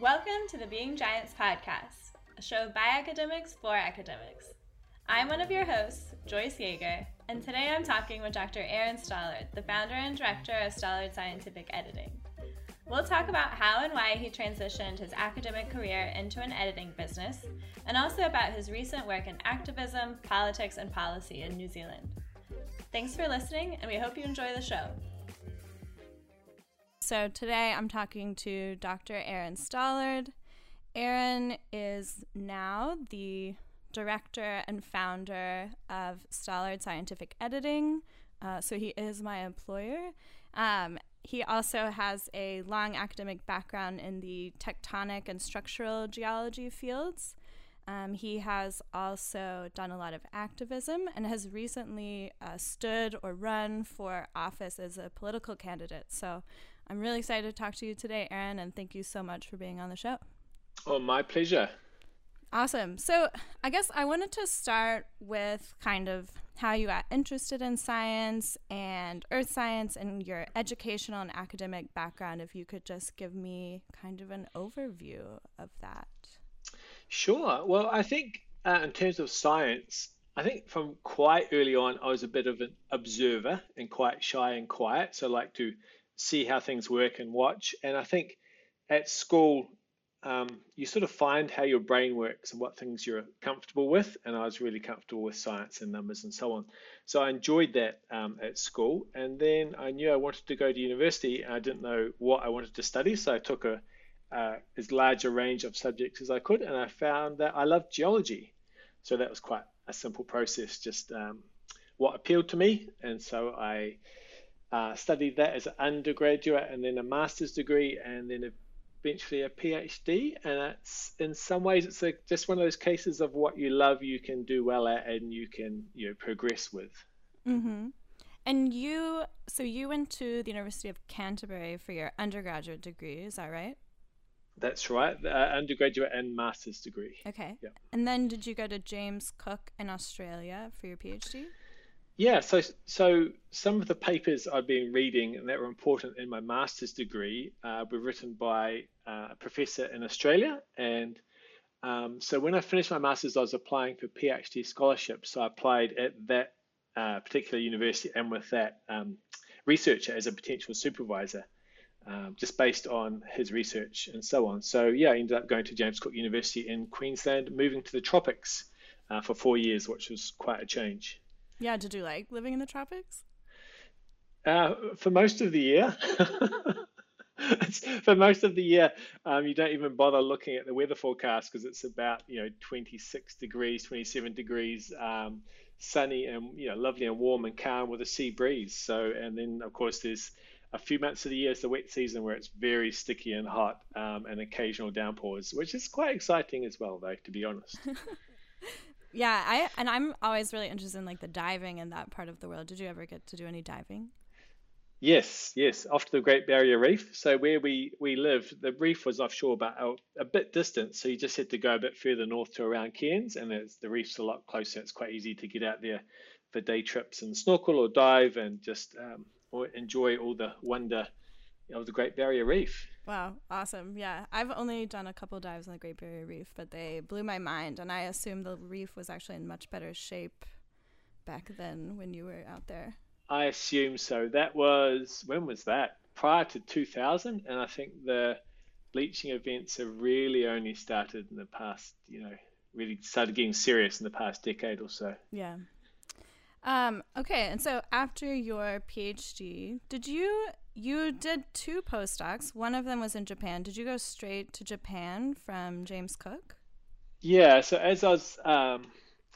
Welcome to the Being Giants podcast, a show by academics for academics. I'm one of your hosts, Joyce Yeager, and today I'm talking with Dr. Aaron Stallard, the founder and director of Stallard Scientific Editing. We'll talk about how and why he transitioned his academic career into an editing business, and also about his recent work in activism, politics, and policy in New Zealand. Thanks for listening, and we hope you enjoy the show. So, today I'm talking to Dr. Aaron Stallard. Aaron is now the director and founder of Stallard Scientific Editing. Uh, so, he is my employer. Um, he also has a long academic background in the tectonic and structural geology fields. Um, he has also done a lot of activism and has recently uh, stood or run for office as a political candidate. So I'm really excited to talk to you today, Aaron, and thank you so much for being on the show. Oh, my pleasure. Awesome. So I guess I wanted to start with kind of how you got interested in science and earth science and your educational and academic background. If you could just give me kind of an overview of that. Sure. Well, I think uh, in terms of science, I think from quite early on, I was a bit of an observer and quite shy and quiet. So I like to see how things work and watch. And I think at school, um, you sort of find how your brain works and what things you're comfortable with. And I was really comfortable with science and numbers and so on. So I enjoyed that um, at school. And then I knew I wanted to go to university and I didn't know what I wanted to study. So I took a uh, as large a range of subjects as I could, and I found that I loved geology. So that was quite a simple process, just um, what appealed to me, and so I uh, studied that as an undergraduate, and then a master's degree, and then eventually a PhD. And it's in some ways it's a, just one of those cases of what you love, you can do well at, and you can you know progress with. Mm-hmm. And you, so you went to the University of Canterbury for your undergraduate degree, is that right? That's right, uh, undergraduate and master's degree. Okay. Yeah. And then did you go to James Cook in Australia for your PhD? Yeah, so so some of the papers I've been reading and that were important in my master's degree uh, were written by uh, a professor in Australia, and um, so when I finished my master's, I was applying for PhD scholarships. So I applied at that uh, particular university and with that um, researcher as a potential supervisor um, just based on his research and so on. So yeah, I ended up going to James Cook University in Queensland, moving to the tropics uh, for four years, which was quite a change. Yeah, did you like living in the tropics? Uh, for most of the year. for most of the year, um, you don't even bother looking at the weather forecast because it's about you know 26 degrees, 27 degrees, um, sunny and you know lovely and warm and calm with a sea breeze. So and then of course there's a few months of the year is the wet season where it's very sticky and hot um, and occasional downpours, which is quite exciting as well, though, to be honest. yeah, I and I'm always really interested in like the diving in that part of the world. Did you ever get to do any diving? Yes, yes, off to the Great Barrier Reef. So where we we live, the reef was offshore, but a, a bit distant. So you just had to go a bit further north to around Cairns, and the reef's a lot closer. It's quite easy to get out there for day trips and snorkel or dive and just um, enjoy all the wonder of the Great Barrier Reef. Wow, awesome. Yeah, I've only done a couple dives on the Great Barrier Reef, but they blew my mind. And I assume the reef was actually in much better shape back then when you were out there. I assume so. That was, when was that? Prior to 2000. And I think the bleaching events have really only started in the past, you know, really started getting serious in the past decade or so. Yeah. Um, okay, and so after your PhD, did you you did two postdocs? One of them was in Japan. Did you go straight to Japan from James Cook? Yeah. So as I was um,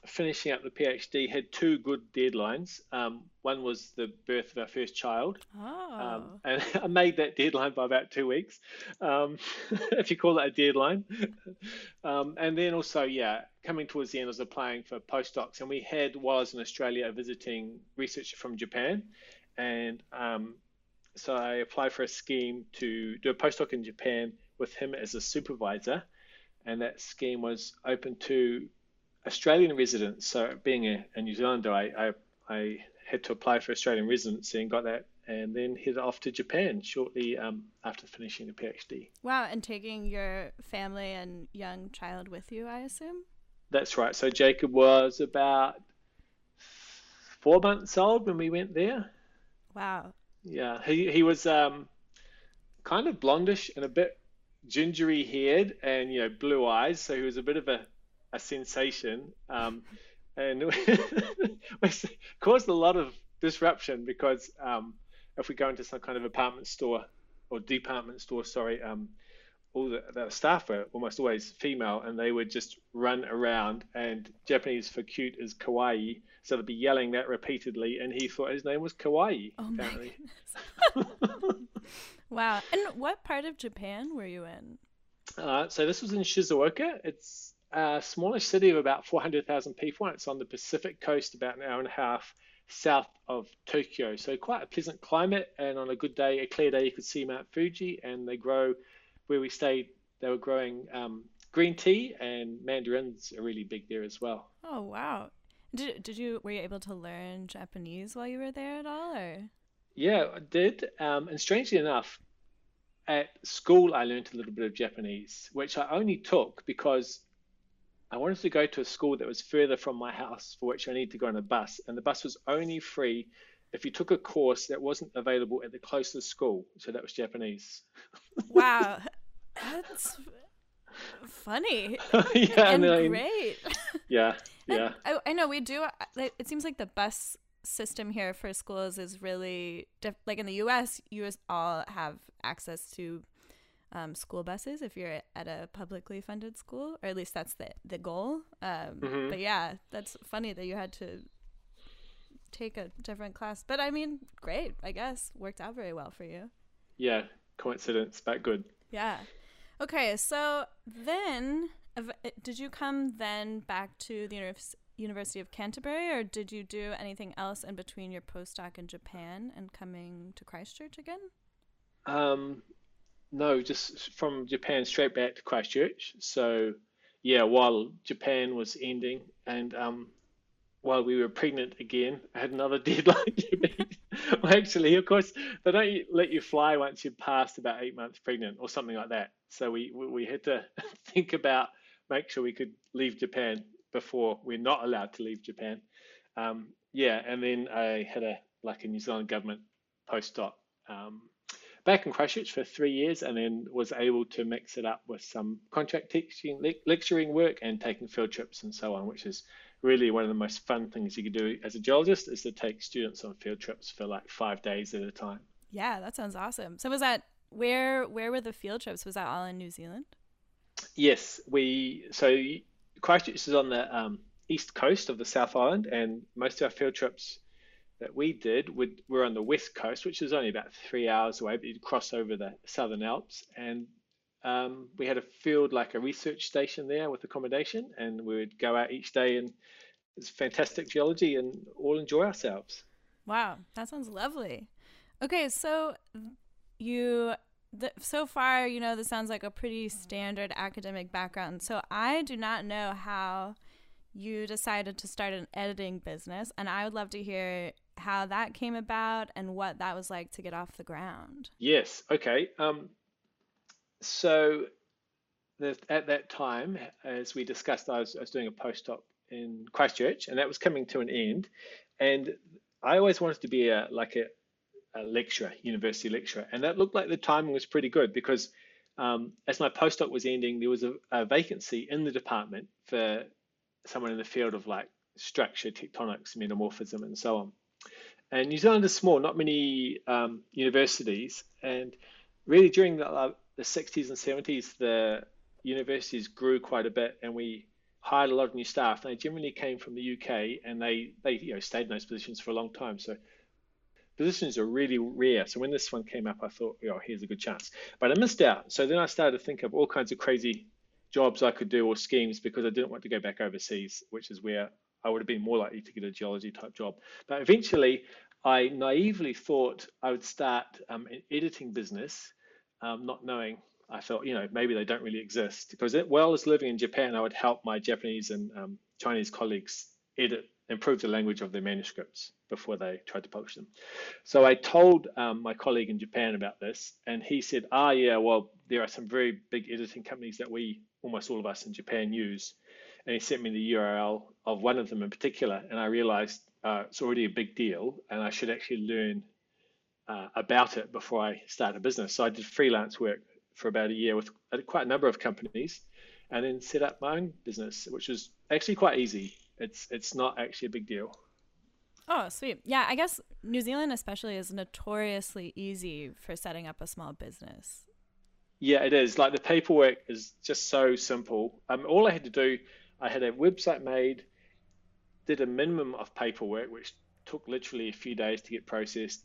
finishing up the PhD, had two good deadlines. Um, one was the birth of our first child, oh. um, and I made that deadline by about two weeks, um, if you call it a deadline. Um, and then also, yeah, coming towards the end, I was applying for postdocs, and we had while I was in Australia visiting researcher from Japan, and um, so I applied for a scheme to do a postdoc in Japan with him as a supervisor, and that scheme was open to Australian residents. So being a, a New Zealander, I, I, I had to apply for Australian residency and got that and then headed off to Japan shortly um, after finishing the PhD. Wow, and taking your family and young child with you, I assume? That's right. So Jacob was about four months old when we went there. Wow. Yeah, he, he was um, kind of blondish and a bit gingery haired and, you know, blue eyes. So he was a bit of a, a sensation. Um, and caused a lot of disruption because um, if we go into some kind of apartment store or department store, sorry, um, all the, the, staff were almost always female and they would just run around and Japanese for cute is kawaii. So they'd be yelling that repeatedly and he thought his name was kawaii, oh apparently. wow. And what part of Japan were you in? Uh, so this was in Shizuoka. It's a smallish city of about 400,000 people and it's on the Pacific coast, about an hour and a half south of Tokyo. So quite a pleasant climate and on a good day, a clear day, you could see Mount Fuji and they grow where we stayed, they were growing um, green tea and mandarins are really big there as well. Oh wow! Did did you were you able to learn Japanese while you were there at all, or? Yeah, I did. Um, and strangely enough, at school I learned a little bit of Japanese, which I only took because I wanted to go to a school that was further from my house, for which I needed to go on a bus, and the bus was only free if you took a course that wasn't available at the closest school. So that was Japanese. Wow, that's funny. yeah, and great. Yeah, yeah. I, I know we do. uh, It seems like the bus system here for schools is really diff- like in the U.S. You all have access to um, school buses if you're at a publicly funded school, or at least that's the the goal. Um, Mhm. But yeah, that's funny that you had to take a different class. But I mean, great. I guess worked out very well for you. Yeah, coincidence, but good. Yeah. Okay, so then did you come then back to the Univers- University of Canterbury or did you do anything else in between your postdoc in Japan and coming to Christchurch again? Um, no, just from Japan straight back to Christchurch. So, yeah, while Japan was ending and um, while we were pregnant again, I had another deadline to meet. well, actually, of course, they don't let you fly once you've passed about eight months pregnant or something like that. So we we, had to think about make sure we could leave Japan before we're not allowed to leave Japan. Um, yeah, and then I had a like a New Zealand government postdoc um, back in Christchurch for three years, and then was able to mix it up with some contract teaching, le- lecturing work, and taking field trips and so on, which is really one of the most fun things you could do as a geologist is to take students on field trips for like five days at a time. Yeah, that sounds awesome. So was that where where were the field trips? Was that all in New Zealand? Yes, we so Christchurch is on the um, east coast of the South Island, and most of our field trips that we did would were on the west coast, which is only about three hours away, but you'd cross over the Southern Alps, and um, we had a field like a research station there with accommodation, and we would go out each day and it's fantastic geology and all enjoy ourselves. Wow, that sounds lovely. Okay, so you the, so far, you know, this sounds like a pretty standard academic background. So I do not know how you decided to start an editing business, and I would love to hear how that came about and what that was like to get off the ground. Yes. Okay. Um, so the, at that time, as we discussed, I was, I was doing a postdoc in Christchurch, and that was coming to an end. And I always wanted to be a like a, lecturer, university lecturer, and that looked like the timing was pretty good because um, as my postdoc was ending, there was a, a vacancy in the department for someone in the field of like structure, tectonics, metamorphism, and so on. And New Zealand is small, not many um, universities, and really during the, uh, the 60s and 70s, the universities grew quite a bit, and we hired a lot of new staff. And they generally came from the UK, and they they you know stayed in those positions for a long time. So positions are really rare. So when this one came up, I thought, oh, here's a good chance. But I missed out. So then I started to think of all kinds of crazy jobs I could do or schemes because I didn't want to go back overseas, which is where I would have been more likely to get a geology type job. But eventually, I naively thought I would start um, an editing business, um, not knowing. I thought, you know, maybe they don't really exist because it, while I was living in Japan, I would help my Japanese and um, Chinese colleagues edit improve the language of their manuscripts before they tried to publish them. So I told um, my colleague in Japan about this, and he said, "Ah, yeah, well, there are some very big editing companies that we, almost all of us in Japan, use." And he sent me the URL of one of them in particular, and I realized uh, it's already a big deal, and I should actually learn uh, about it before I start a business. So I did freelance work for about a year with quite a number of companies, and then set up my own business, which was actually quite easy. It's it's not actually a big deal. Oh, sweet. Yeah, I guess New Zealand especially is notoriously easy for setting up a small business. Yeah, it is. Like the paperwork is just so simple. Um, all I had to do, I had a website made, did a minimum of paperwork, which took literally a few days to get processed,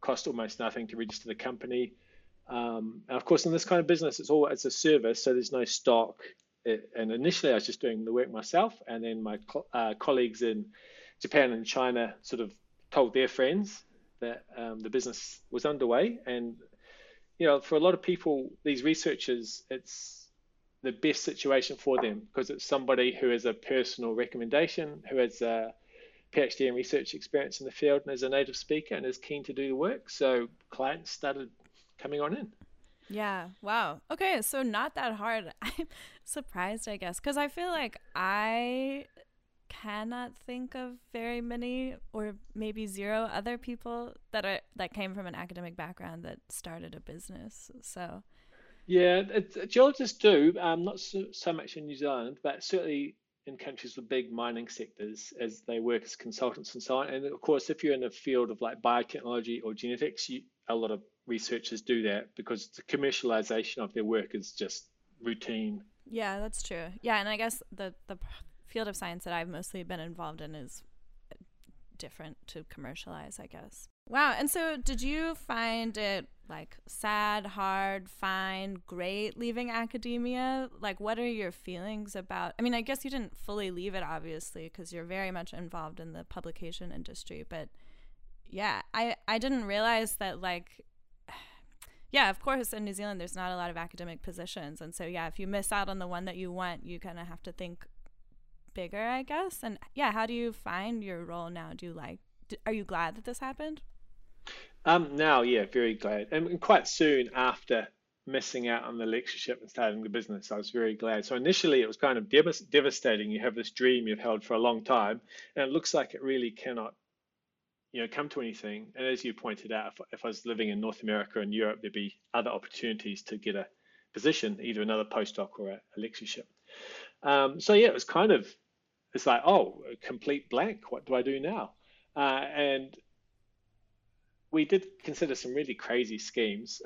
cost almost nothing to register the company. Um, and of course, in this kind of business, it's all it's a service, so there's no stock. It, and initially, I was just doing the work myself, and then my uh, colleagues in Japan and China sort of told their friends that um, the business was underway. And you know, for a lot of people, these researchers, it's the best situation for them because it's somebody who has a personal recommendation, who has a PhD and research experience in the field, and is a native speaker and is keen to do the work. So clients started coming on in. Yeah. Wow. Okay. So not that hard. I'm surprised, I guess, because I feel like I cannot think of very many or maybe zero other people that are that came from an academic background that started a business. So. Yeah, it, geologists do. Um, not so, so much in New Zealand, but certainly in countries with big mining sectors as they work as consultants and so on. And of course, if you're in a field of like biotechnology or genetics, you, a lot of researchers do that because the commercialization of their work is just routine. Yeah, that's true. Yeah, and I guess the the field of science that I've mostly been involved in is different to commercialize, I guess. Wow. And so did you find it like sad, hard, fine, great leaving academia? Like what are your feelings about I mean, I guess you didn't fully leave it obviously because you're very much involved in the publication industry, but yeah, I I didn't realize that like yeah, of course, in New Zealand, there's not a lot of academic positions. And so, yeah, if you miss out on the one that you want, you kind of have to think bigger, I guess. And yeah, how do you find your role now? Do you like, are you glad that this happened? Um, now, yeah, very glad. And quite soon after missing out on the lectureship and starting the business, I was very glad. So initially, it was kind of dev- devastating. You have this dream you've held for a long time, and it looks like it really cannot you know come to anything. And as you pointed out, if, if I was living in North America and Europe, there'd be other opportunities to get a position, either another postdoc or a, a lectureship. Um, so yeah, it was kind of it's like oh, complete blank. What do I do now? Uh, and we did consider some really crazy schemes.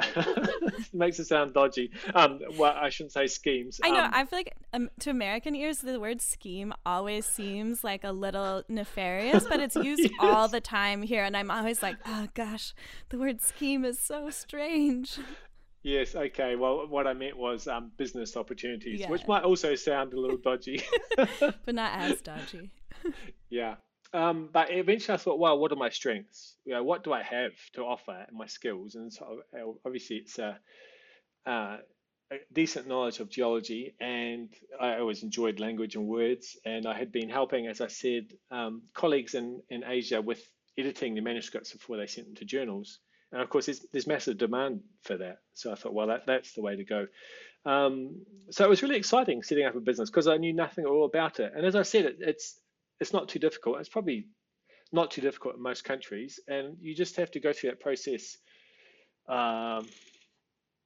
makes it sound dodgy. Um, well, I shouldn't say schemes. I know. Um, I feel like um, to American ears, the word scheme always seems like a little nefarious, but it's used yes. all the time here, and I'm always like, oh gosh, the word scheme is so strange. Yes. Okay. Well, what I meant was um, business opportunities, yeah. which might also sound a little dodgy, but not as dodgy. yeah. Um, but eventually I thought, well, what are my strengths? You know, what do I have to offer my skills? And so uh, obviously it's a, uh, a decent knowledge of geology, and I always enjoyed language and words. And I had been helping, as I said, um, colleagues in, in Asia with editing the manuscripts before they sent them to journals. And of course, there's, there's massive demand for that. So I thought, well, that, that's the way to go. Um, so it was really exciting setting up a business because I knew nothing at all about it. And as I said, it, it's it's not too difficult. It's probably not too difficult in most countries, and you just have to go through that process. Um,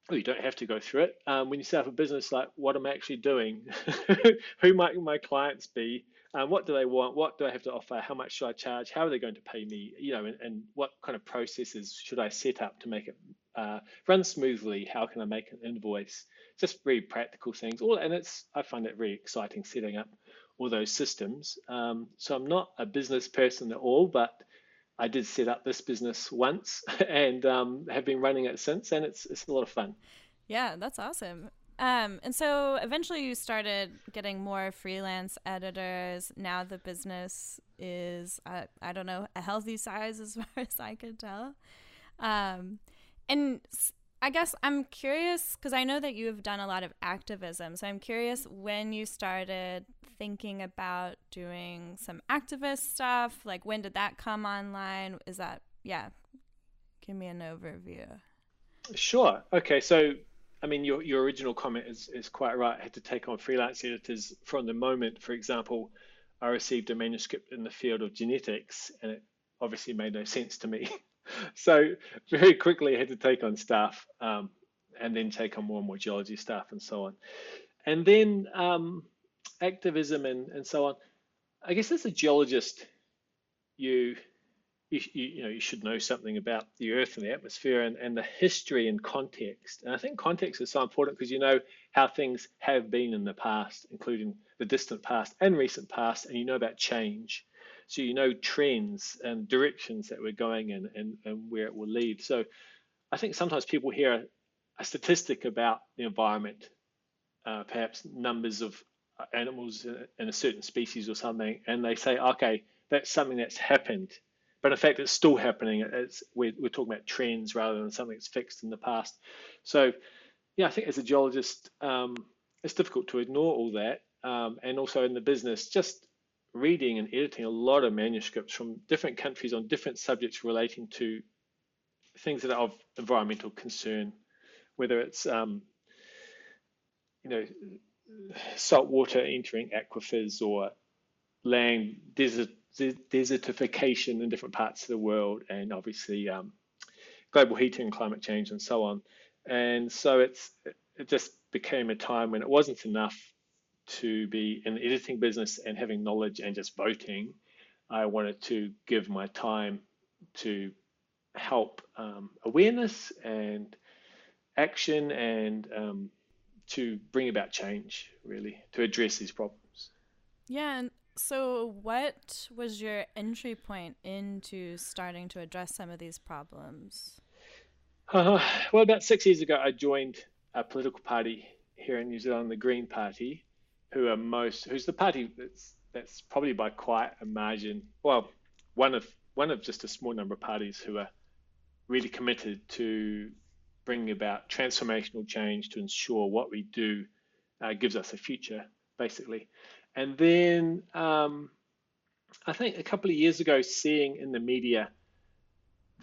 well, you don't have to go through it. Um, when you set up a business, like what am I actually doing? Who might my clients be? Um, what do they want? What do I have to offer? How much should I charge? How are they going to pay me? You know, and, and what kind of processes should I set up to make it uh, run smoothly? How can I make an invoice? Just very practical things. All and it's I find it really exciting setting up all those systems. Um, so I'm not a business person at all, but I did set up this business once and um, have been running it since, and it's it's a lot of fun. Yeah, that's awesome. Um, and so eventually you started getting more freelance editors. Now the business is, I, I don't know, a healthy size as far as I could tell. Um, and I guess I'm curious because I know that you have done a lot of activism. So I'm curious when you started thinking about doing some activist stuff? Like, when did that come online? Is that, yeah, give me an overview. Sure. Okay. So, I mean, your, your original comment is, is quite right. I had to take on freelance editors from the moment, for example, I received a manuscript in the field of genetics, and it obviously made no sense to me. so, very quickly, I had to take on staff um, and then take on more and more geology stuff and so on. And then um, activism and, and so on. I guess as a geologist, you, you, you know you should know something about the Earth and the atmosphere and, and the history and context. And I think context is so important because you know how things have been in the past, including the distant past and recent past, and you know about change. So you know trends and directions that we're going in and, and where it will lead. So I think sometimes people hear a statistic about the environment, uh, perhaps numbers of animals in a certain species or something, and they say, okay, that's something that's happened. But in fact, it's still happening. It's, we're, we're talking about trends rather than something that's fixed in the past. So, yeah, I think as a geologist, um, it's difficult to ignore all that. Um, and also in the business, just reading and editing a lot of manuscripts from different countries on different subjects relating to things that are of environmental concern whether it's um, you know salt water entering aquifers or land desert, desertification in different parts of the world, and obviously um, global heating, climate change, and so on. And so it's it just became a time when it wasn't enough to be in the editing business and having knowledge and just voting. I wanted to give my time to help um, awareness and action and um, to bring about change, really, to address these problems. Yeah. And so, what was your entry point into starting to address some of these problems? Uh, well, about six years ago, I joined a political party here in New Zealand, the Green Party, who are most, who's the party that's that's probably by quite a margin, well, one of one of just a small number of parties who are really committed to bringing about transformational change to ensure what we do uh, gives us a future, basically. And then um, I think a couple of years ago, seeing in the media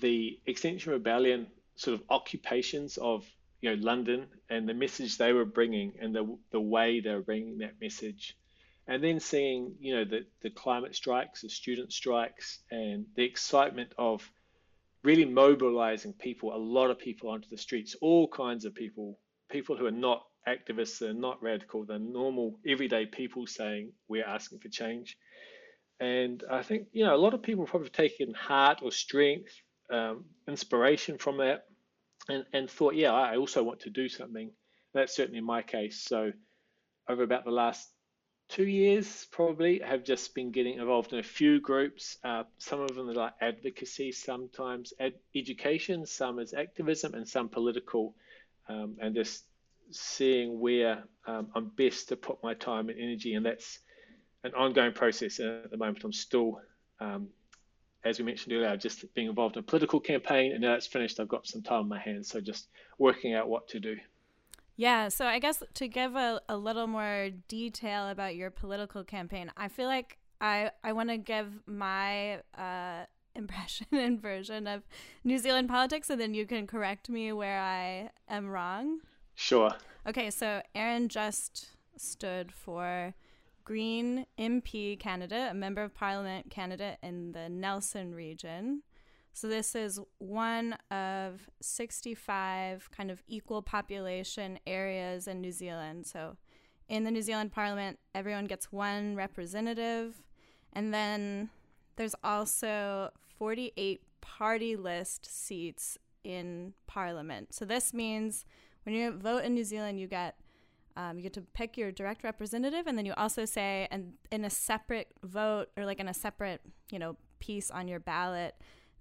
the Extinction Rebellion sort of occupations of you know London and the message they were bringing and the the way they were bringing that message, and then seeing you know the the climate strikes, the student strikes, and the excitement of really mobilizing people, a lot of people onto the streets, all kinds of people, people who are not activists, they're not radical, they're normal, everyday people saying we're asking for change. And I think, you know, a lot of people probably have taken heart or strength, um, inspiration from that and, and thought, yeah, I also want to do something. That's certainly my case. So over about the last two years probably have just been getting involved in a few groups. Uh, some of them are like advocacy, sometimes ed- education, some is activism, and some political, um, and just seeing where um, I'm best to put my time and energy. And that's an ongoing process. And at the moment, I'm still, um, as we mentioned earlier, just being involved in a political campaign. And now it's finished, I've got some time on my hands. So just working out what to do. Yeah, so I guess to give a, a little more detail about your political campaign, I feel like I, I want to give my uh, impression and version of New Zealand politics, and then you can correct me where I am wrong. Sure. Okay, so Aaron just stood for Green MP candidate, a member of parliament candidate in the Nelson region. So this is one of 65 kind of equal population areas in New Zealand. So in the New Zealand Parliament, everyone gets one representative. And then there's also 48 party list seats in Parliament. So this means when you vote in New Zealand, you get um, you get to pick your direct representative, and then you also say, and in a separate vote or like in a separate, you know, piece on your ballot,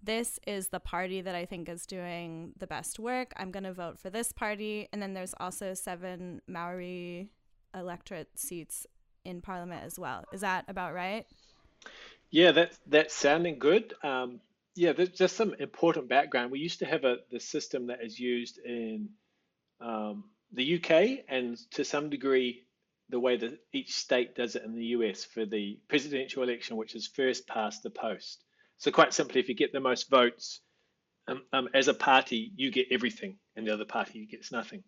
this is the party that I think is doing the best work. I'm going to vote for this party. And then there's also seven Maori electorate seats in parliament as well. Is that about right? Yeah, that's that's sounding good. Um, yeah, there's just some important background. We used to have a the system that is used in um, the UK and to some degree the way that each state does it in the US for the presidential election, which is first past the post. So, quite simply, if you get the most votes um, um, as a party, you get everything, and the other party gets nothing.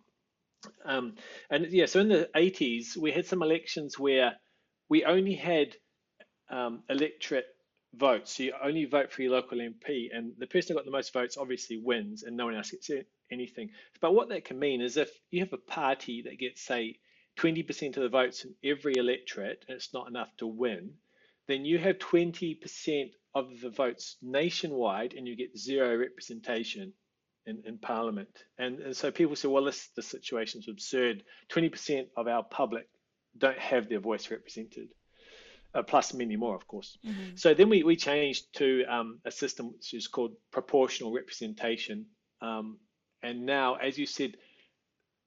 Um, and yeah, so in the 80s, we had some elections where we only had um, electorate votes. So you only vote for your local MP, and the person who got the most votes obviously wins, and no one else gets anything. But what that can mean is if you have a party that gets, say, 20% of the votes in every electorate, and it's not enough to win, then you have 20% of the votes nationwide, and you get zero representation in, in Parliament. And, and so people say, well, this the situation is absurd. 20% of our public don't have their voice represented uh, plus many more, of course. Mm-hmm. So then we, we changed to um, a system which is called proportional representation. Um, and now, as you said,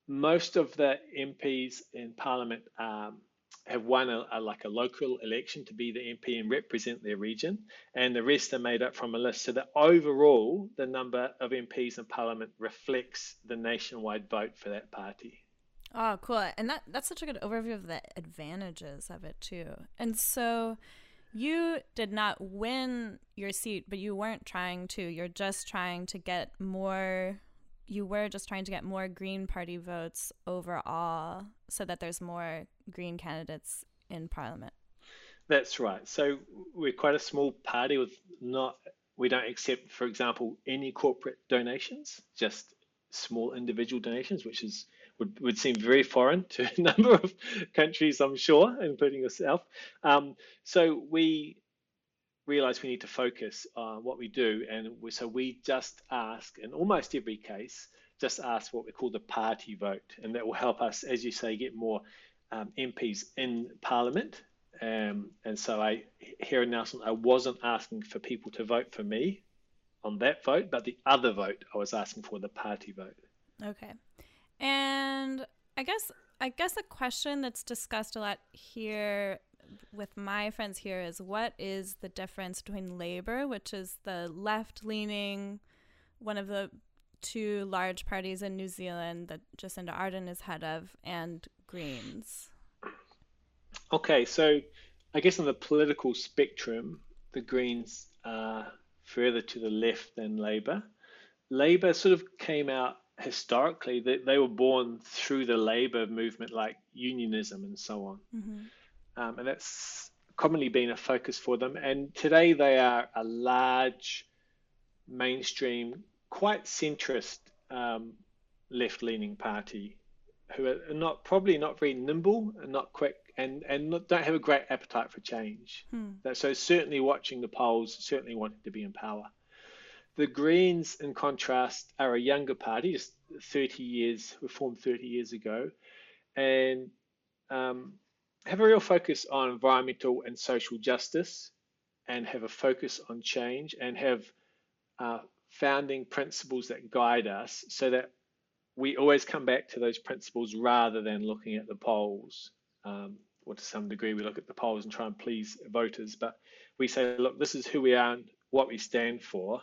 most of the MPs in Parliament um, have won a, a, like a local election to be the MP and represent their region, and the rest are made up from a list. So that overall, the number of MPs in Parliament reflects the nationwide vote for that party. Oh, cool. And that that's such a good overview of the advantages of it too. And so you did not win your seat, but you weren't trying to. You're just trying to get more you were just trying to get more Green Party votes overall so that there's more Green candidates in Parliament. That's right. So we're quite a small party with not we don't accept, for example, any corporate donations, just small individual donations, which is would, would seem very foreign to a number of countries, I'm sure, including yourself. Um, so we realize we need to focus on what we do. And we, so we just ask, in almost every case, just ask what we call the party vote. And that will help us, as you say, get more um, MPs in Parliament. Um, and so I, here in Nelson, I wasn't asking for people to vote for me on that vote, but the other vote, I was asking for the party vote. Okay. And I guess I guess a question that's discussed a lot here with my friends here is what is the difference between Labour, which is the left leaning, one of the two large parties in New Zealand that Jacinda Ardern is head of, and Greens? Okay, so I guess on the political spectrum, the Greens are further to the left than Labour. Labour sort of came out historically they, they were born through the labor movement like unionism and so on mm-hmm. Um, and that's commonly been a focus for them. And today they are a large mainstream quite centrist um, left-leaning party who are not probably not very nimble and not quick and and not, don't have a great appetite for change. Hmm. so certainly watching the polls certainly wanting to be in power. The Greens, in contrast, are a younger party, just 30 years, were formed 30 years ago, and um, have a real focus on environmental and social justice, and have a focus on change, and have uh, founding principles that guide us so that we always come back to those principles rather than looking at the polls. Um, or to some degree, we look at the polls and try and please voters, but we say, look, this is who we are and what we stand for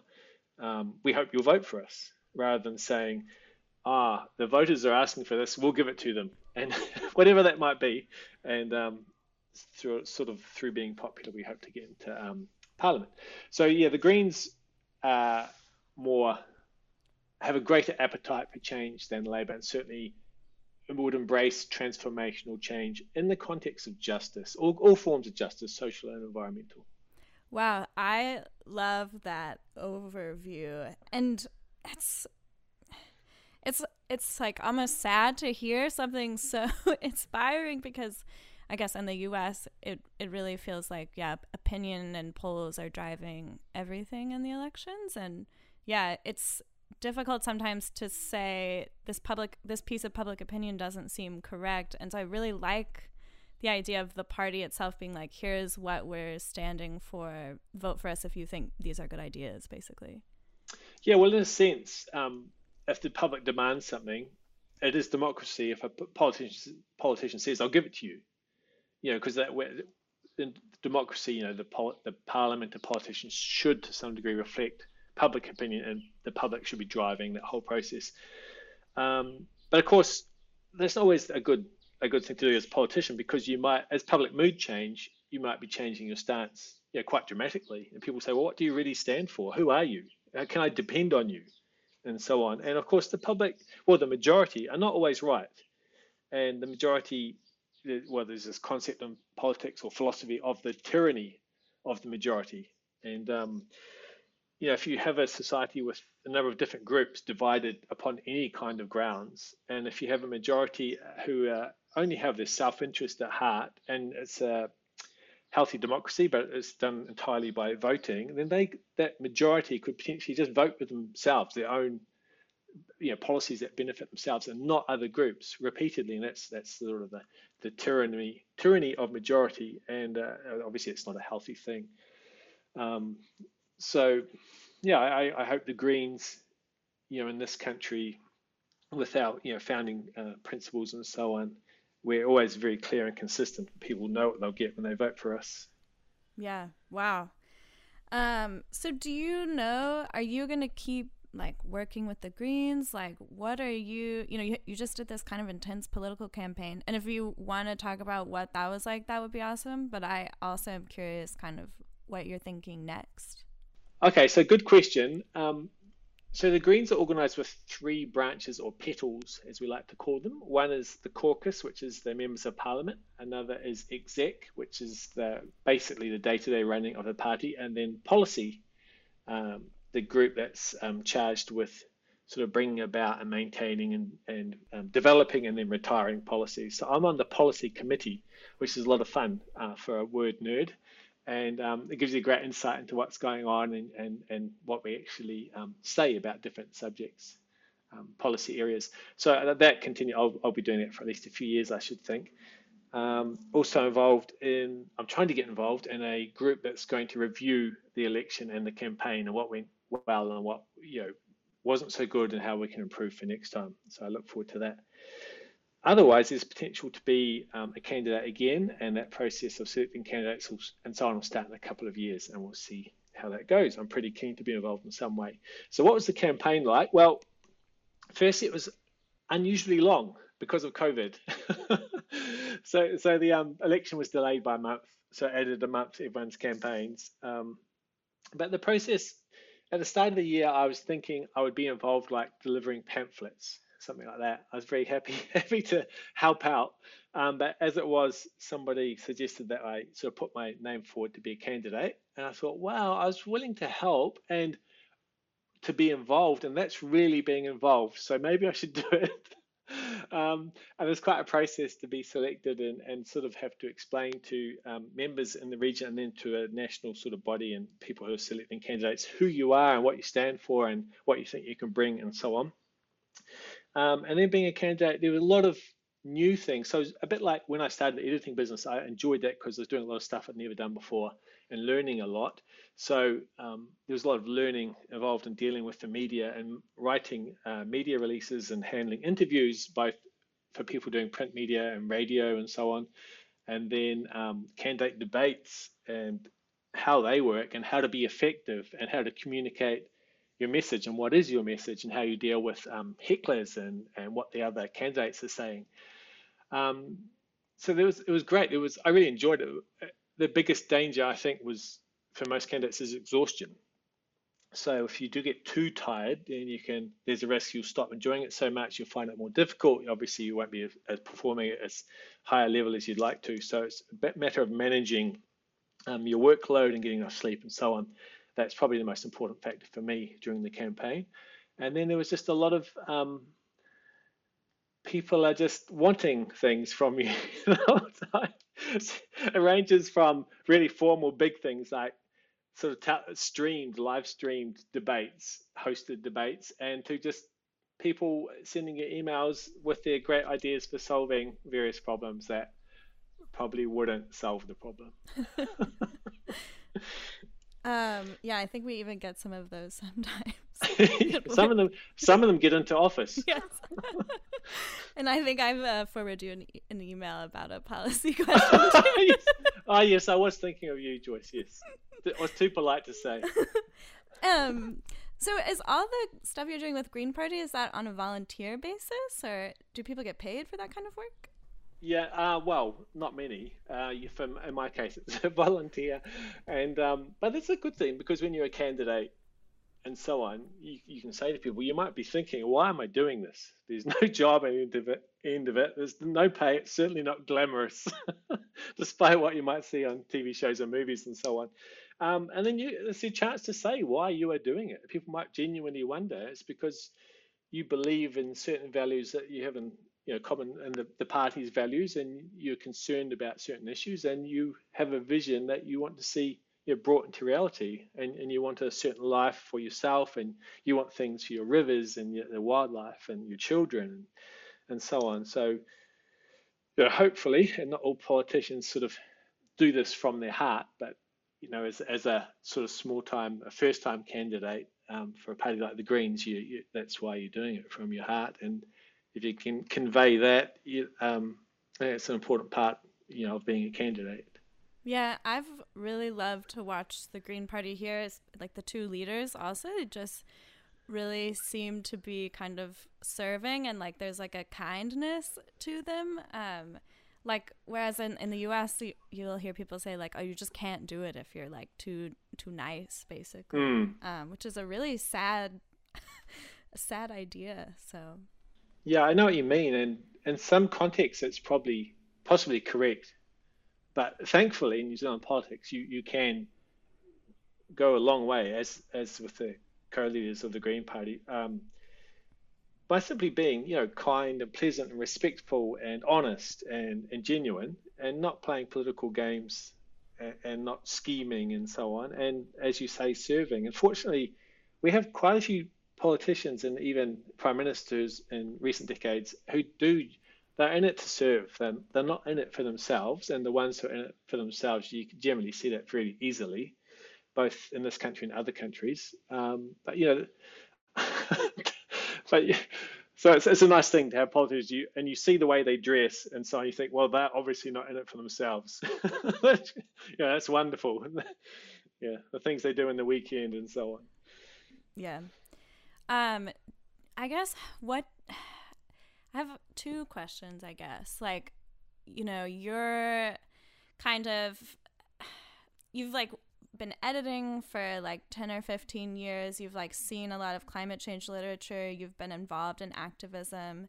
um, we hope you'll vote for us, rather than saying, ah, the voters are asking for this, we'll give it to them, and whatever that might be. And um, through sort of through being popular, we hope to get into um, Parliament. So yeah, the Greens are more have a greater appetite for change than Labor, and certainly would embrace transformational change in the context of justice, all, all forms of justice, social and environmental. Wow, I love that overview. And it's it's it's like almost sad to hear something so inspiring because I guess in the US it it really feels like yeah, opinion and polls are driving everything in the elections. And yeah, it's difficult sometimes to say this public this piece of public opinion doesn't seem correct. And so I really like the idea of the party itself being like, here's what we're standing for, vote for us if you think these are good ideas, basically. Yeah, well, in a sense, um, if the public demands something, it is democracy. If a politician politician says, "I'll give it to you," you know, because that in democracy, you know, the the parliament, the politicians should to some degree reflect public opinion, and the public should be driving that whole process. Um, but of course, there's always a good a good thing to do as a politician because you might, as public mood change, you might be changing your stance you know, quite dramatically. And people say, well, what do you really stand for? Who are you? Can I depend on you? And so on. And of course, the public, well, the majority are not always right. And the majority, well, there's this concept in politics or philosophy of the tyranny of the majority. And, um, you know, if you have a society with a number of different groups divided upon any kind of grounds, and if you have a majority who uh, only have their self-interest at heart, and it's a healthy democracy, but it's done entirely by voting, then they that majority could potentially just vote with themselves, their own you know policies that benefit themselves and not other groups repeatedly, and that's that's sort of the, the tyranny tyranny of majority, and uh, obviously it's not a healthy thing. Um, so, yeah, I, I hope the Greens, you know, in this country, without you know founding uh, principles and so on, we're always very clear and consistent. People know what they'll get when they vote for us. Yeah. Wow. Um, so do you know, are you going to keep like working with the Greens? Like, what are you, you know, you, you just did this kind of intense political campaign. And if you want to talk about what that was like, that would be awesome. But I also am curious kind of what you're thinking next. Okay, so good question. Um, so the Greens are organised with three branches or petals, as we like to call them. One is the caucus, which is the members of parliament. Another is exec, which is the basically the day-to-day running of the party, and then policy, um, the group that's um, charged with sort of bringing about and maintaining and, and um, developing and then retiring policies. So I'm on the policy committee, which is a lot of fun uh, for a word nerd and um, it gives you a great insight into what's going on and, and, and what we actually um, say about different subjects, um, policy areas. So uh, that continue. I'll, I'll be doing it for at least a few years, I should think. Um, also involved in, I'm trying to get involved in a group that's going to review the election and the campaign and what went well and what you know wasn't so good and how we can improve for next time. So I look forward to that. Otherwise, there's potential to be um, a candidate again, and that process of selecting candidates will, and so on will start in a couple of years, and we'll see how that goes. I'm pretty keen to be involved in some way. So, what was the campaign like? Well, firstly, it was unusually long because of COVID. so, so the um, election was delayed by a month, so it added a month to everyone's campaigns. Um, but the process at the start of the year, I was thinking I would be involved like delivering pamphlets something like that. I was very happy happy to help out. Um, but as it was, somebody suggested that I sort of put my name forward to be a candidate, and I thought, wow, I was willing to help and to be involved, and that's really being involved. So maybe I should do it. Um, and it's quite a process to be selected and, and sort of have to explain to um, members in the region and then to a national sort of body and people who are selecting candidates who you are and what you stand for and what you think you can bring and so on. Um, and then being a candidate, there were a lot of new things. So a bit like when I started the editing business, I enjoyed that because I was doing a lot of stuff I'd never done before and learning a lot. So um, there was a lot of learning involved in dealing with the media and writing uh, media releases and handling interviews, both for people doing print media and radio and so on. And then um, candidate debates and how they work and how to be effective and how to communicate your message and what is your message and how you deal with um, hecklers and, and what the other candidates are saying. Um, so there was, it was great. It was I really enjoyed it. The biggest danger I think was for most candidates is exhaustion. So if you do get too tired, then you can there's a risk you'll stop enjoying it so much you'll find it more difficult. Obviously, you won't be as performing at as high a level as you'd like to. So it's a matter of managing um, your workload and getting enough sleep and so on that's probably the most important factor for me during the campaign. And then there was just a lot of um, people are just wanting things from you the whole time. it ranges from really formal big things like sort of streamed, live streamed debates, hosted debates, and to just people sending you emails with their great ideas for solving various problems that probably wouldn't solve the problem. Um, yeah, I think we even get some of those sometimes. some of them, some of them get into office. Yes. and I think I've uh, forwarded you an, an, email about a policy question. yes. Oh yes, I was thinking of you, Joyce. Yes, it was too polite to say. um. So is all the stuff you're doing with Green Party is that on a volunteer basis, or do people get paid for that kind of work? Yeah, uh, well, not many. Uh, from in my case, it's a volunteer, and um, but it's a good thing because when you're a candidate and so on, you, you can say to people, you might be thinking, why am I doing this? There's no job at the end of it. End of it. There's no pay. It's certainly not glamorous, despite what you might see on TV shows and movies and so on. Um, and then you, it's a chance to say why you are doing it. People might genuinely wonder. It's because you believe in certain values that you have in you know common and the, the party's values and you're concerned about certain issues and you have a vision that you want to see you know, brought into reality and, and you want a certain life for yourself and you want things for your rivers and your, the wildlife and your children and, so on. So you know, hopefully and not all politicians sort of do this from their heart but you know as, as a sort of small time a first time candidate um, for a party like the greens you, you, that's why you're doing it from your heart and if you can convey that, you, um, it's an important part, you know, of being a candidate. Yeah, I've really loved to watch the Green Party here. It's like the two leaders also just really seem to be kind of serving and like there's like a kindness to them. Um, like whereas in, in the US you, you'll hear people say like oh you just can't do it if you're like too too nice basically mm. um, which is a really sad sad idea so yeah, I know what you mean, and in some contexts, it's probably possibly correct, but thankfully in New Zealand politics, you you can go a long way, as as with the co-leaders of the Green Party, um, by simply being you know kind and pleasant and respectful and honest and and genuine, and not playing political games and, and not scheming and so on, and as you say, serving. Unfortunately, we have quite a few politicians and even prime ministers in recent decades who do they're in it to serve them. They're not in it for themselves and the ones who are in it for themselves you can generally see that very easily both in this country and other countries. Um, but you know but so it's, it's a nice thing to have politicians. You and you see the way they dress and so you think well they're obviously not in it for themselves. Yeah that's wonderful. Yeah the things they do in the weekend and so on. Yeah um, I guess what I have two questions, I guess. Like, you know, you're kind of you've like been editing for like 10 or 15 years. You've like seen a lot of climate change literature. You've been involved in activism.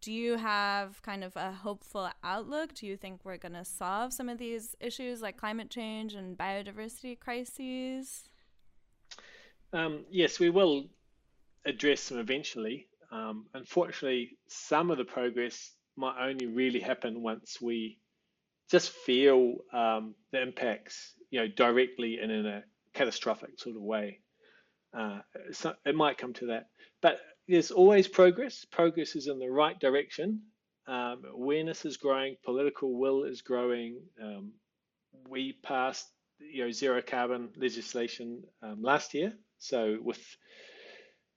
Do you have kind of a hopeful outlook? Do you think we're going to solve some of these issues like climate change and biodiversity crises? Um, yes, we will address them eventually. Um, unfortunately, some of the progress might only really happen once we just feel um, the impacts, you know, directly and in a catastrophic sort of way. Uh, so it might come to that, but there's always progress. Progress is in the right direction. Um, awareness is growing. Political will is growing. Um, we passed, you know, zero carbon legislation um, last year. So with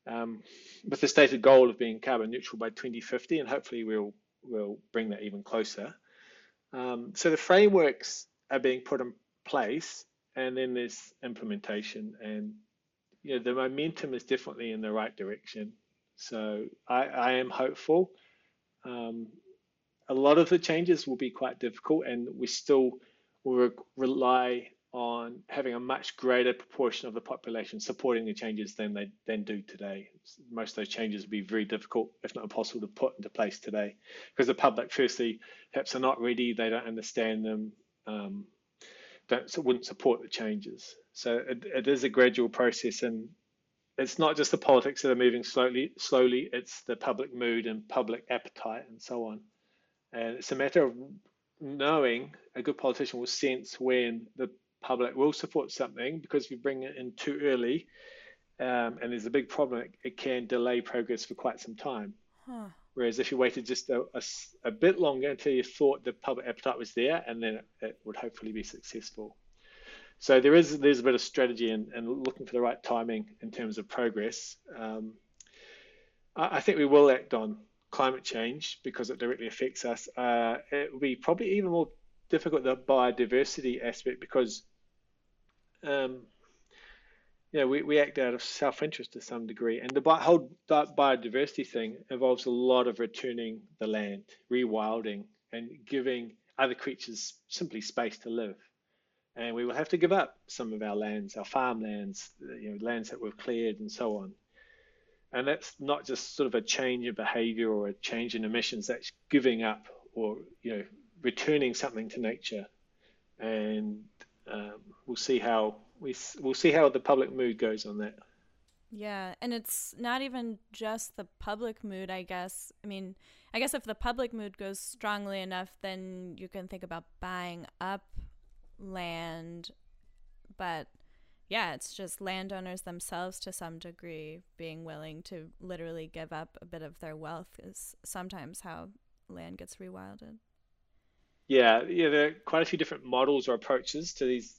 um, with the stated goal of being carbon neutral by 2050, and hopefully we'll we'll bring that even closer. Um, so the frameworks are being put in place, and then there's implementation, and you know the momentum is definitely in the right direction. So I, I am hopeful. Um, a lot of the changes will be quite difficult, and we still will re- rely on having a much greater proportion of the population supporting the changes than they than do today. Most of those changes would be very difficult, if not impossible, to put into place today, because the public, firstly, perhaps are not ready, they don't understand them, um, don't so wouldn't support the changes. So it, it is a gradual process, and it's not just the politics that are moving slowly. Slowly, it's the public mood and public appetite, and so on. And it's a matter of knowing a good politician will sense when the public will support something because if you bring it in too early um, and there's a big problem, it, it, can delay progress for quite some time. Huh. Whereas if you waited just a, a, a, bit longer until you thought the public appetite was there, and then it, it would hopefully be successful. So there is there's a bit of strategy and, and looking for the right timing in terms of progress. Um, I, I, think we will act on climate change because it directly affects us. Uh, it will be probably even more difficult the biodiversity aspect because um, yeah, we, we act out of self-interest to some degree, and the whole biodiversity thing involves a lot of returning the land, rewilding, and giving other creatures simply space to live. And we will have to give up some of our lands, our farmlands, you know, lands that we've cleared and so on. And that's not just sort of a change in behavior or a change in emissions, that's giving up or, you know, returning something to nature. And um, we'll see how we we'll see how the public mood goes on that. Yeah, and it's not even just the public mood, I guess. I mean, I guess if the public mood goes strongly enough, then you can think about buying up land. But yeah, it's just landowners themselves to some degree being willing to literally give up a bit of their wealth is sometimes how land gets rewilded. Yeah, yeah, there are quite a few different models or approaches to these,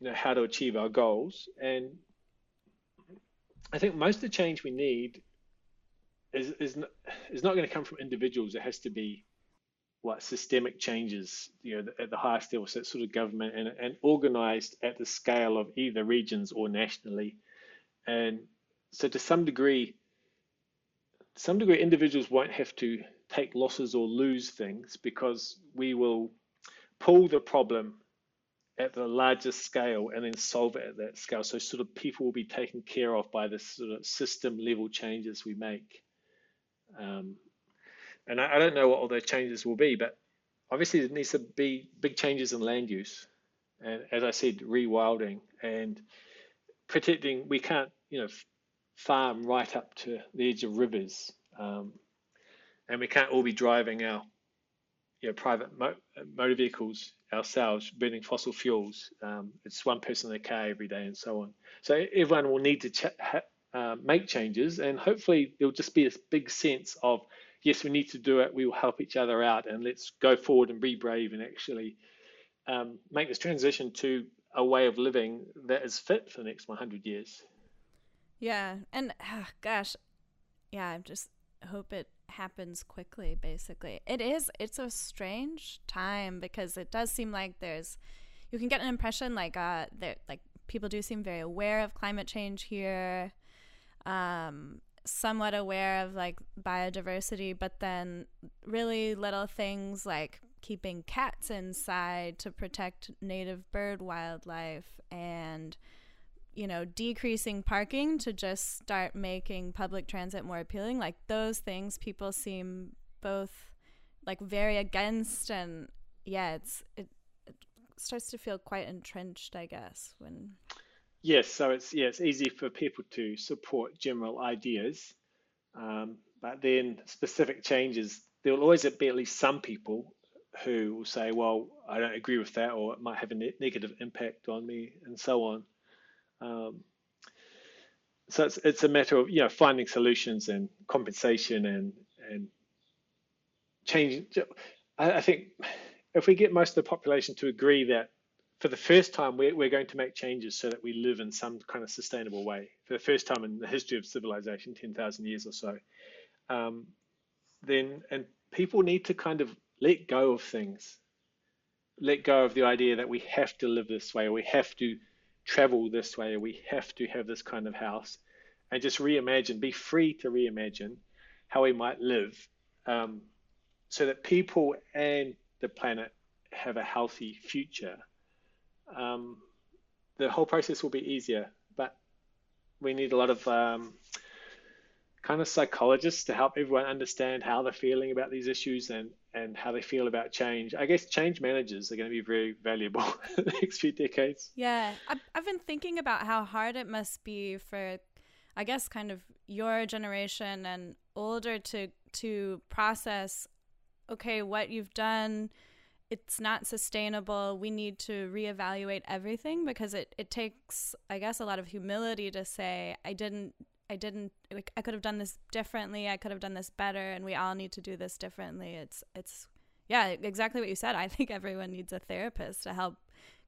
you know, how to achieve our goals. And I think most of the change we need is is not, is not going to come from individuals. It has to be what systemic changes, you know, at the highest level, so it's sort of government and, and organized at the scale of either regions or nationally. And so to some degree, some degree, individuals won't have to take losses or lose things because we will pull the problem at the largest scale and then solve it at that scale. So sort of people will be taken care of by the sort of system level changes we make. Um, and I, I, don't know what all those changes will be, but obviously there needs to be big changes in land use. And as I said, rewilding and protecting, we can't, you know, farm right up to the edge of rivers. Um, and we can't all be driving our you know, private mo- motor vehicles ourselves, burning fossil fuels. Um, it's one person in the car every day, and so on. So everyone will need to ch- uh, make changes, and hopefully there'll just be this big sense of yes, we need to do it. We will help each other out, and let's go forward and be brave and actually um, make this transition to a way of living that is fit for the next 100 years. Yeah, and oh, gosh, yeah, I just hope it happens quickly basically. It is it's a strange time because it does seem like there's you can get an impression like uh that like people do seem very aware of climate change here um somewhat aware of like biodiversity but then really little things like keeping cats inside to protect native bird wildlife and you know, decreasing parking to just start making public transit more appealing. Like those things people seem both like very against and yeah, it's it, it starts to feel quite entrenched, I guess, when Yes, so it's yeah, it's easy for people to support general ideas, um, but then specific changes. There will always be at least some people who will say, "Well, I don't agree with that," or it might have a ne- negative impact on me, and so on. Um, so it's it's a matter of you know finding solutions and compensation and and changing. I, I think if we get most of the population to agree that for the first time we're, we're going to make changes so that we live in some kind of sustainable way for the first time in the history of civilization 10,000 years or so um, then and people need to kind of let go of things let go of the idea that we have to live this way or we have to travel this way, we have to have this kind of house, and just reimagine, be free to reimagine how we might live um, so that people and the planet have a healthy future. Um, the whole process will be easier, but we need a lot of um, kind of psychologists to help everyone understand how they're feeling about these issues and and how they feel about change. I guess change managers are going to be very valuable in the next few decades. Yeah, I've, I've been thinking about how hard it must be for, I guess, kind of your generation and older to to process. Okay, what you've done, it's not sustainable. We need to reevaluate everything because it it takes, I guess, a lot of humility to say I didn't I didn't like I could have done this differently. I could have done this better and we all need to do this differently. It's it's yeah, exactly what you said. I think everyone needs a therapist to help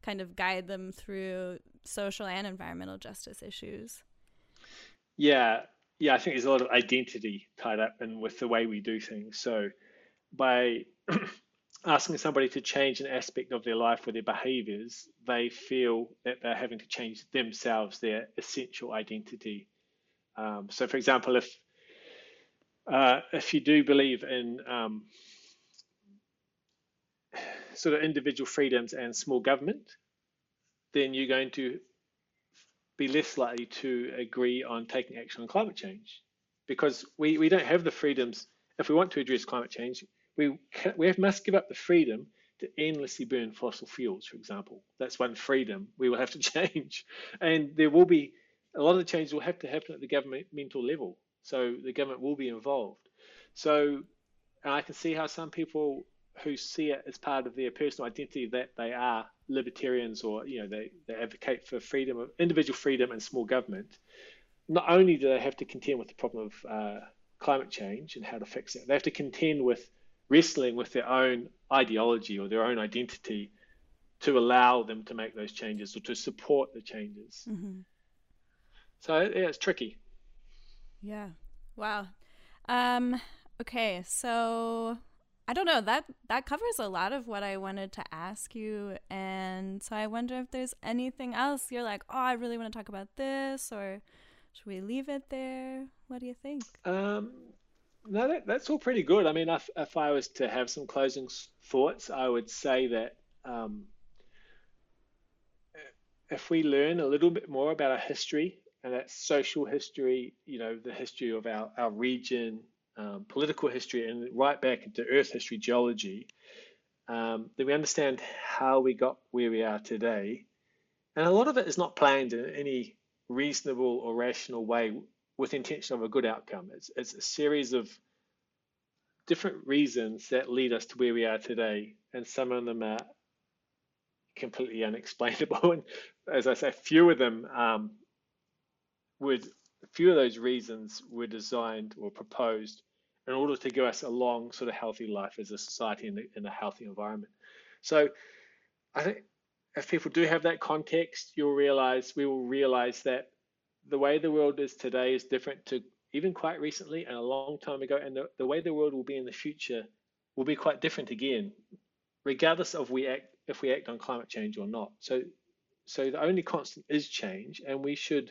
kind of guide them through social and environmental justice issues. Yeah. Yeah, I think there's a lot of identity tied up in with the way we do things. So by asking somebody to change an aspect of their life or their behaviors, they feel that they're having to change themselves, their essential identity um, so, for example, if uh, if you do believe in um, sort of individual freedoms and small government, then you're going to be less likely to agree on taking action on climate change because we, we don't have the freedoms. If we want to address climate change, we, we have, must give up the freedom to endlessly burn fossil fuels, for example. That's one freedom we will have to change. And there will be a lot of the changes will have to happen at the governmental level. So the government will be involved. So I can see how some people who see it as part of their personal identity that they are libertarians or you know they, they advocate for freedom of individual freedom and small government not only do they have to contend with the problem of uh, climate change and how to fix it they have to contend with wrestling with their own ideology or their own identity to allow them to make those changes or to support the changes mm-hmm. So yeah it's tricky yeah wow um okay so I don't know that that covers a lot of what I wanted to ask you, and so I wonder if there's anything else you're like, oh, I really want to talk about this, or should we leave it there? What do you think? Um, no, that, that's all pretty good. I mean, if, if I was to have some closing thoughts, I would say that um, if we learn a little bit more about our history and that social history, you know, the history of our, our region, um, political history and right back into Earth history, geology, um, then we understand how we got where we are today. And a lot of it is not planned in any reasonable or rational way with intention of a good outcome. It's, it's a series of different reasons that lead us to where we are today, and some of them are completely unexplainable. And as I say, few of them um, would, a few of those reasons were designed or proposed in order to give us a long, sort of healthy life as a society in, in a healthy environment. So I think if people do have that context, you'll realize, we will realize that the way the world is today is different to even quite recently and a long time ago. And the, the way the world will be in the future will be quite different again, regardless of we act if we act on climate change or not. So so the only constant is change, and we should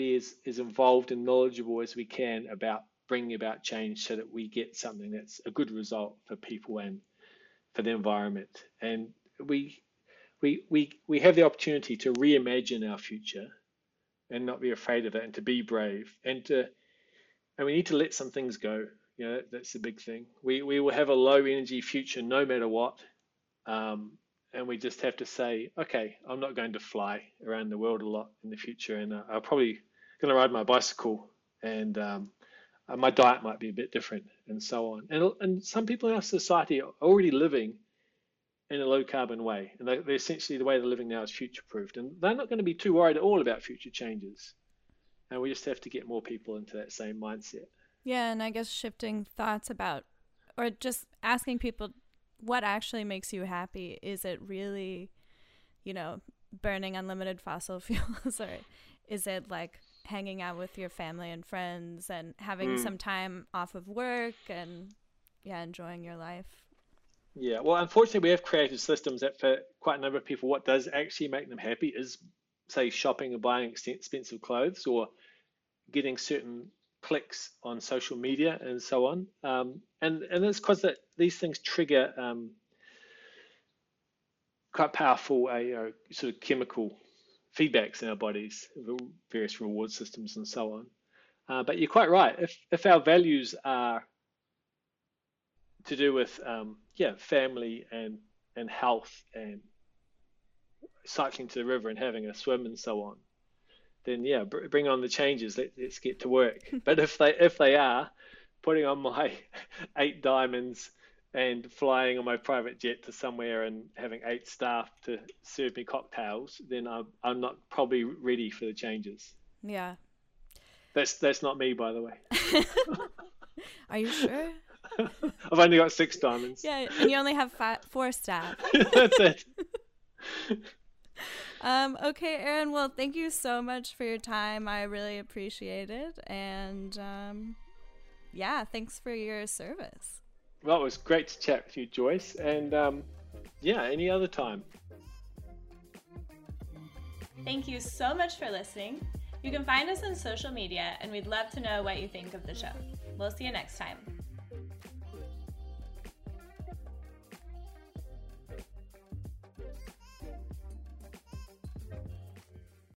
be as, as involved and knowledgeable as we can about bringing about change so that we get something that's a good result for people and for the environment. And we we we we have the opportunity to reimagine our future and not be afraid of it and to be brave and to and we need to let some things go. You know, that's the big thing. We we will have a low energy future no matter what. Um, and we just have to say, okay, I'm not going to fly around the world a lot in the future, and uh, I'll probably going to ride my bicycle and um, uh, my diet might be a bit different, and so on. And, and some people in our society are already living in a low carbon way, and they're, they're essentially the way they're living now is future proofed, and they're not going to be too worried at all about future changes. And we just have to get more people into that same mindset. Yeah, and I guess shifting thoughts about, or just asking people what actually makes you happy. Is it really, you know, burning unlimited fossil fuels, or is it like hanging out with your family and friends and having mm. some time off of work and yeah, enjoying your life. Yeah, well, unfortunately, we have created systems that for quite a number of people, what does actually make them happy is, say, shopping or buying expensive clothes or getting certain clicks on social media and so on. Um, and and it's because that these things trigger um, quite powerful uh, you know, sort of chemical feedbacks in our bodies, various reward systems, and so on. Uh, but you're quite right. If if our values are to do with um, yeah family and and health and cycling to the river and having a swim and so on, then yeah, br- bring on the changes. Let, let's get to work. but if they if they are putting on my eight diamonds and flying on my private jet to somewhere and having eight staff to serve me cocktails, then I'm, I'm not probably ready for the changes. Yeah. That's that's not me, by the way. Are you sure? I've only got six diamonds. Yeah, and you only have five, four staff. that's it. Um, okay, Aaron. Well, thank you so much for your time. I really appreciate it, and um, yeah, thanks for your service. Well, it was great to chat with you, Joyce. And um, yeah, any other time. Thank you so much for listening. You can find us on social media, and we'd love to know what you think of the show. We'll see you next time.